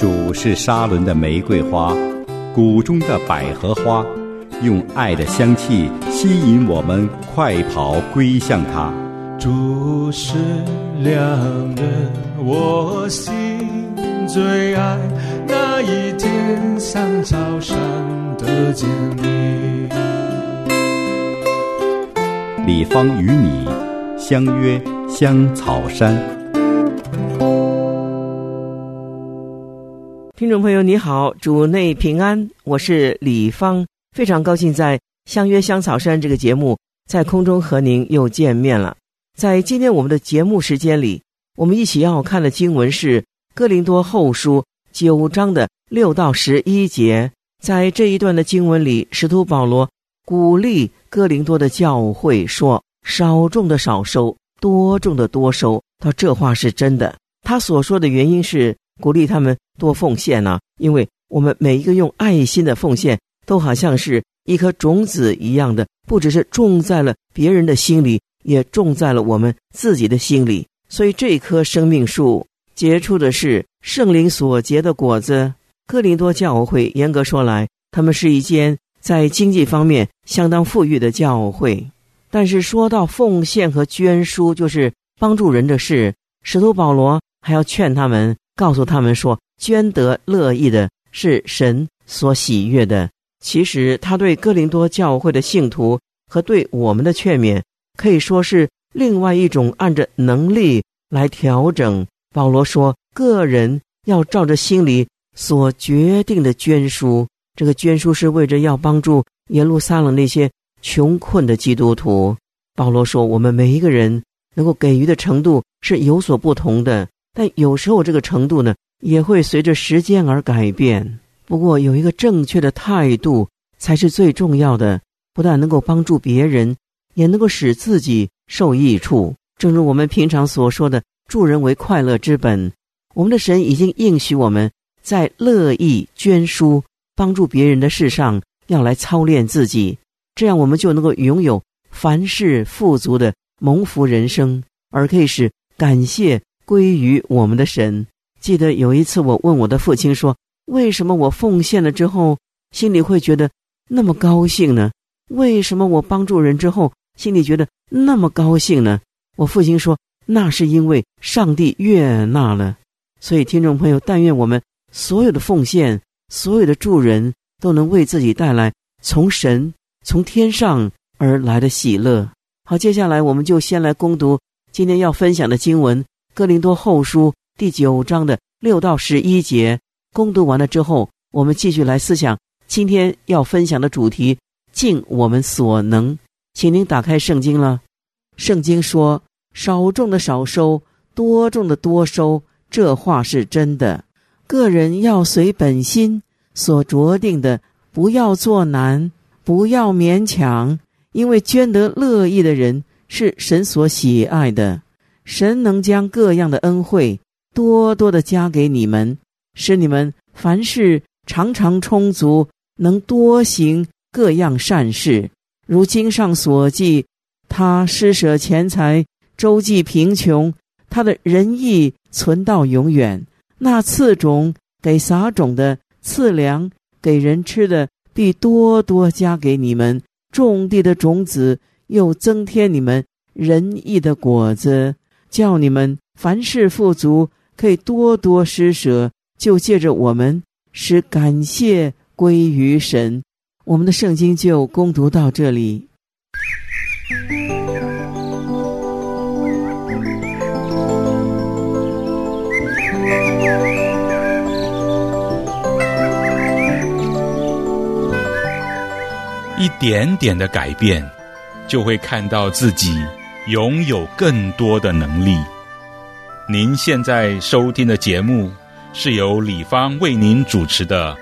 主是沙伦的玫瑰花，谷中的百合花，用爱的香气吸引我们快跑归向他。主是良人，我心最爱。那一天像早上的见你，李芳与你相约香草山。听众朋友，你好，主内平安，我是李芳，非常高兴在《相约香草山》这个节目在空中和您又见面了。在今天我们的节目时间里，我们一起要看的经文是《哥林多后书》九章的六到十一节。在这一段的经文里，使徒保罗鼓励哥林多的教会说：“少种的少收，多种的多收。”他这话是真的。他所说的原因是鼓励他们多奉献呢，因为我们每一个用爱心的奉献，都好像是一颗种子一样的，不只是种在了别人的心里。也种在了我们自己的心里，所以这棵生命树结出的是圣灵所结的果子。哥林多教会严格说来，他们是一间在经济方面相当富裕的教会，但是说到奉献和捐书，就是帮助人的事，使徒保罗还要劝他们，告诉他们说，捐得乐意的是神所喜悦的。其实他对哥林多教会的信徒和对我们的劝勉。可以说是另外一种按着能力来调整。保罗说，个人要照着心里所决定的捐书，这个捐书是为着要帮助耶路撒冷那些穷困的基督徒。保罗说，我们每一个人能够给予的程度是有所不同的，但有时候这个程度呢，也会随着时间而改变。不过，有一个正确的态度才是最重要的，不但能够帮助别人。也能够使自己受益处，正如我们平常所说的“助人为快乐之本”。我们的神已经应许我们在乐意捐书、帮助别人的事上，要来操练自己，这样我们就能够拥有凡事富足的蒙福人生，而可以使感谢归于我们的神。记得有一次，我问我的父亲说：“为什么我奉献了之后，心里会觉得那么高兴呢？为什么我帮助人之后？”心里觉得那么高兴呢？我父亲说：“那是因为上帝悦纳了。”所以，听众朋友，但愿我们所有的奉献、所有的助人，都能为自己带来从神、从天上而来的喜乐。好，接下来我们就先来攻读今天要分享的经文《哥林多后书》第九章的六到十一节。攻读完了之后，我们继续来思想今天要分享的主题：尽我们所能。请您打开圣经了。圣经说：“少种的少收，多种的多收。”这话是真的。个人要随本心所着定的，不要做难，不要勉强，因为捐得乐意的人是神所喜爱的。神能将各样的恩惠多多的加给你们，使你们凡事常常充足，能多行各样善事。如经上所记，他施舍钱财，周济贫穷，他的仁义存到永远。那赐种给撒种的，赐粮给人吃的，必多多加给你们种地的种子，又增添你们仁义的果子，叫你们凡事富足，可以多多施舍，就借着我们使感谢归于神。我们的圣经就攻读到这里。一点点的改变，就会看到自己拥有更多的能力。您现在收听的节目是由李芳为您主持的。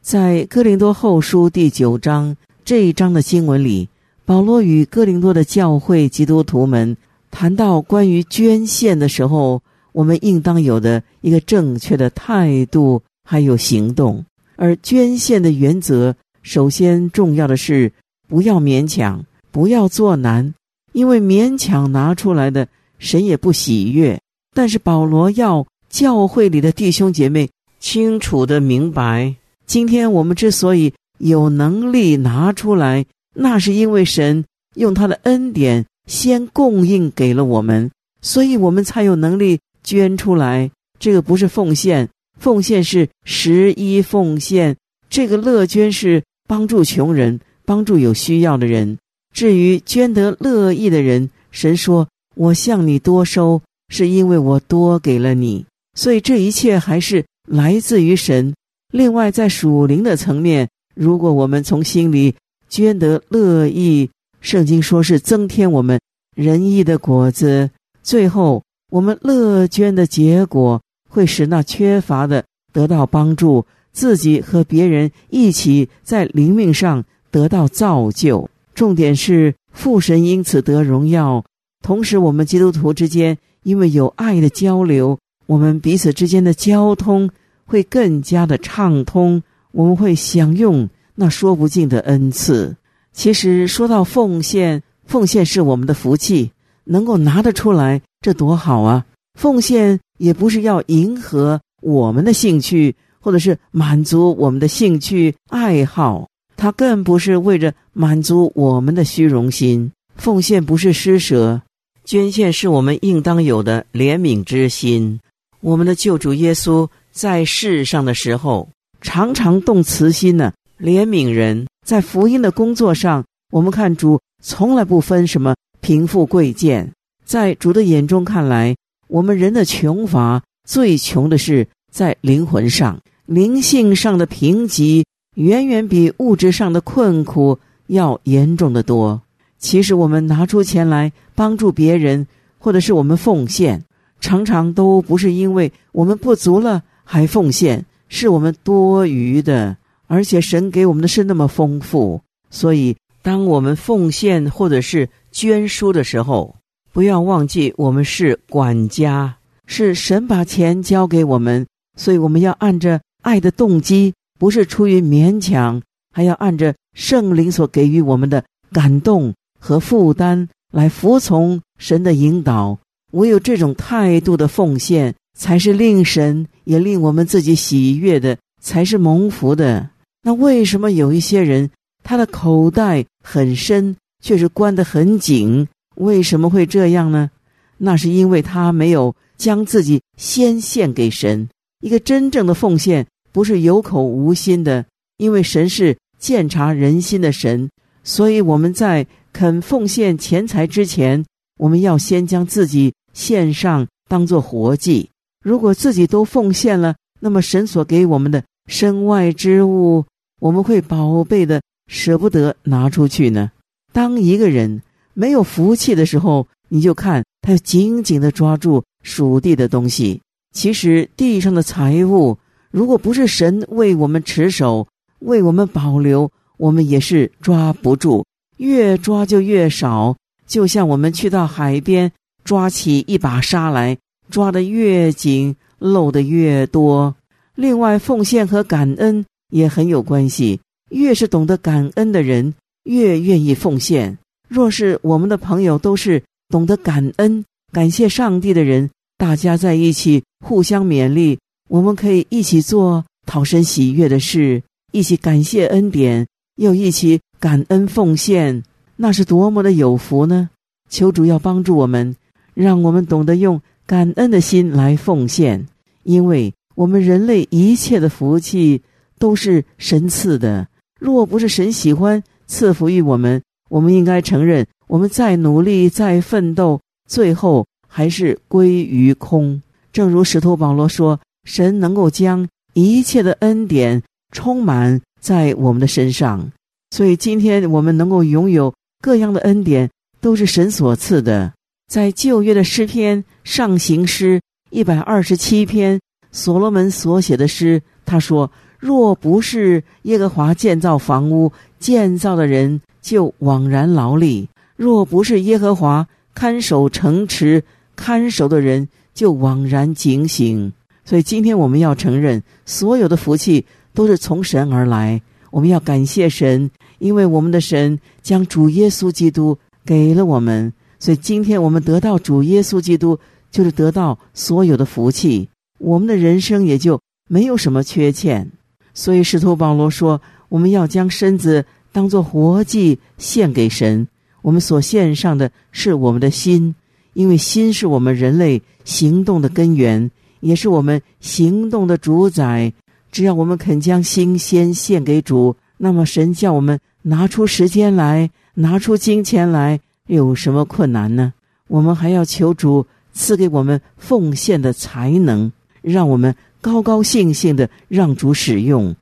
在哥林多后书第九章这一章的经文里，保罗与哥林多的教会基督徒们谈到关于捐献的时候，我们应当有的一个正确的态度还有行动。而捐献的原则，首先重要的是不要勉强，不要做难，因为勉强拿出来的，神也不喜悦。但是保罗要教会里的弟兄姐妹清楚的明白，今天我们之所以有能力拿出来，那是因为神用他的恩典先供应给了我们，所以我们才有能力捐出来。这个不是奉献。奉献是十一奉献，这个乐捐是帮助穷人，帮助有需要的人。至于捐得乐意的人，神说：“我向你多收，是因为我多给了你。”所以这一切还是来自于神。另外，在属灵的层面，如果我们从心里捐得乐意，圣经说是增添我们仁义的果子。最后，我们乐捐的结果。会使那缺乏的得到帮助，自己和别人一起在灵命上得到造就。重点是父神因此得荣耀，同时我们基督徒之间因为有爱的交流，我们彼此之间的交通会更加的畅通，我们会享用那说不尽的恩赐。其实说到奉献，奉献是我们的福气，能够拿得出来，这多好啊！奉献也不是要迎合我们的兴趣，或者是满足我们的兴趣爱好，它更不是为着满足我们的虚荣心。奉献不是施舍，捐献是我们应当有的怜悯之心。我们的救主耶稣在世上的时候，常常动慈心呢，怜悯人。在福音的工作上，我们看主从来不分什么贫富贵贱，在主的眼中看来。我们人的穷乏，最穷的是在灵魂上、灵性上的贫瘠，远远比物质上的困苦要严重的多。其实，我们拿出钱来帮助别人，或者是我们奉献，常常都不是因为我们不足了还奉献，是我们多余的。而且，神给我们的是那么丰富，所以当我们奉献或者是捐书的时候。不要忘记，我们是管家，是神把钱交给我们，所以我们要按着爱的动机，不是出于勉强，还要按着圣灵所给予我们的感动和负担来服从神的引导。唯有这种态度的奉献，才是令神也令我们自己喜悦的，才是蒙福的。那为什么有一些人他的口袋很深，却是关得很紧？为什么会这样呢？那是因为他没有将自己先献给神。一个真正的奉献不是有口无心的，因为神是鉴察人心的神。所以我们在肯奉献钱财之前，我们要先将自己献上，当做活祭。如果自己都奉献了，那么神所给我们的身外之物，我们会宝贝的舍不得拿出去呢。当一个人。没有福气的时候，你就看他紧紧的抓住属地的东西。其实地上的财物，如果不是神为我们持守、为我们保留，我们也是抓不住。越抓就越少，就像我们去到海边，抓起一把沙来，抓得越紧，漏得越多。另外，奉献和感恩也很有关系。越是懂得感恩的人，越愿意奉献。若是我们的朋友都是懂得感恩、感谢上帝的人，大家在一起互相勉励，我们可以一起做讨神喜悦的事，一起感谢恩典，又一起感恩奉献，那是多么的有福呢？求主要帮助我们，让我们懂得用感恩的心来奉献，因为我们人类一切的福气都是神赐的，若不是神喜欢赐福于我们。我们应该承认，我们再努力、再奋斗，最后还是归于空。正如使徒保罗说：“神能够将一切的恩典充满在我们的身上。”所以，今天我们能够拥有各样的恩典，都是神所赐的。在旧约的诗篇上行诗一百二十七篇，所罗门所写的诗，他说：“若不是耶和华建造房屋，建造的人。”就枉然劳力；若不是耶和华看守城池，看守的人就枉然警醒。所以今天我们要承认，所有的福气都是从神而来。我们要感谢神，因为我们的神将主耶稣基督给了我们，所以今天我们得到主耶稣基督，就是得到所有的福气，我们的人生也就没有什么缺欠。所以使徒保罗说，我们要将身子当作活祭献给神。我们所献上的是我们的心，因为心是我们人类行动的根源，也是我们行动的主宰。只要我们肯将心先献给主，那么神叫我们拿出时间来，拿出金钱来，有什么困难呢？我们还要求主赐给我们奉献的才能，让我们高高兴兴的让主使用，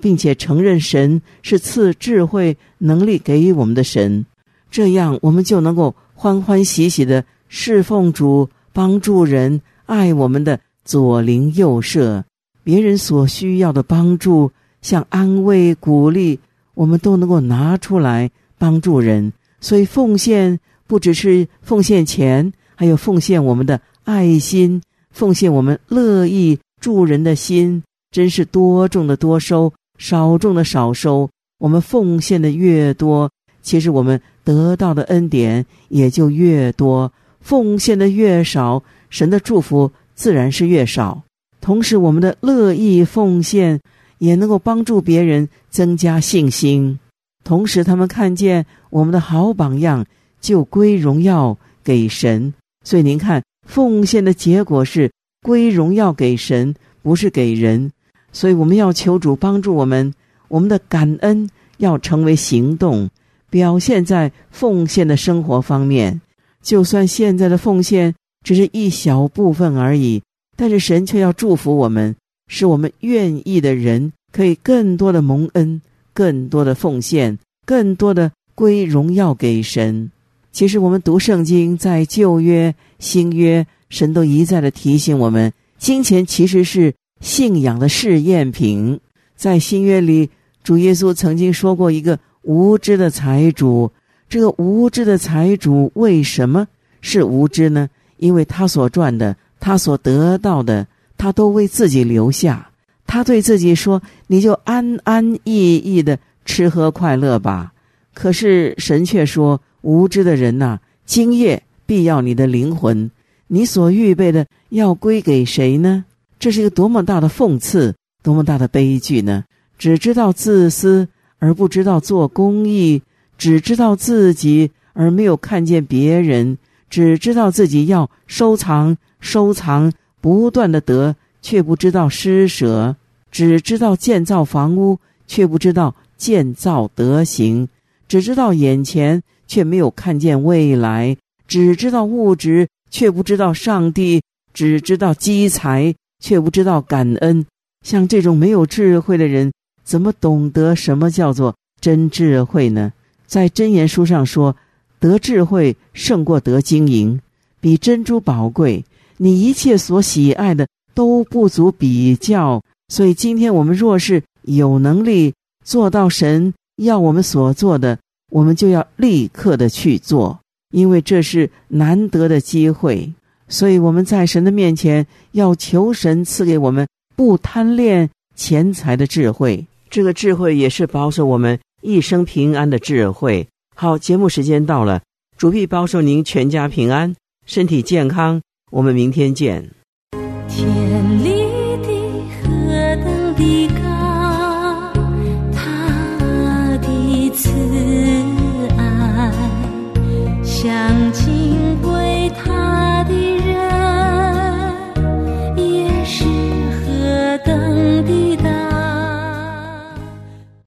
并且承认神是赐智慧能力给予我们的神。这样，我们就能够欢欢喜喜的侍奉主，帮助人，爱我们的左邻右舍。别人所需要的帮助，像安慰、鼓励，我们都能够拿出来帮助人。所以，奉献不只是奉献钱，还有奉献我们的爱心，奉献我们乐意助人的心。真是多种的多收，少种的少收。我们奉献的越多，其实我们。得到的恩典也就越多，奉献的越少，神的祝福自然是越少。同时，我们的乐意奉献也能够帮助别人增加信心。同时，他们看见我们的好榜样，就归荣耀给神。所以，您看，奉献的结果是归荣耀给神，不是给人。所以，我们要求主帮助我们，我们的感恩要成为行动。表现在奉献的生活方面，就算现在的奉献只是一小部分而已，但是神却要祝福我们，使我们愿意的人可以更多的蒙恩，更多的奉献，更多的归荣耀给神。其实我们读圣经，在旧约、新约，神都一再的提醒我们，金钱其实是信仰的试验品。在新约里，主耶稣曾经说过一个。无知的财主，这个无知的财主为什么？是无知呢？因为他所赚的，他所得到的，他都为自己留下。他对自己说：“你就安安逸逸的吃喝快乐吧。”可是神却说：“无知的人呐，今夜必要你的灵魂。你所预备的要归给谁呢？”这是一个多么大的讽刺，多么大的悲剧呢？只知道自私。而不知道做公益，只知道自己，而没有看见别人；只知道自己要收藏、收藏，不断的得，却不知道施舍；只知道建造房屋，却不知道建造德行；只知道眼前，却没有看见未来；只知道物质，却不知道上帝；只知道积财，却不知道感恩。像这种没有智慧的人。怎么懂得什么叫做真智慧呢？在真言书上说，得智慧胜过得金银，比珍珠宝贵。你一切所喜爱的都不足比较。所以今天我们若是有能力做到神要我们所做的，我们就要立刻的去做，因为这是难得的机会。所以我们在神的面前要求神赐给我们不贪恋钱财的智慧。这个智慧也是保守我们一生平安的智慧。好，节目时间到了，主必保守您全家平安，身体健康。我们明天见。天立地何等的高，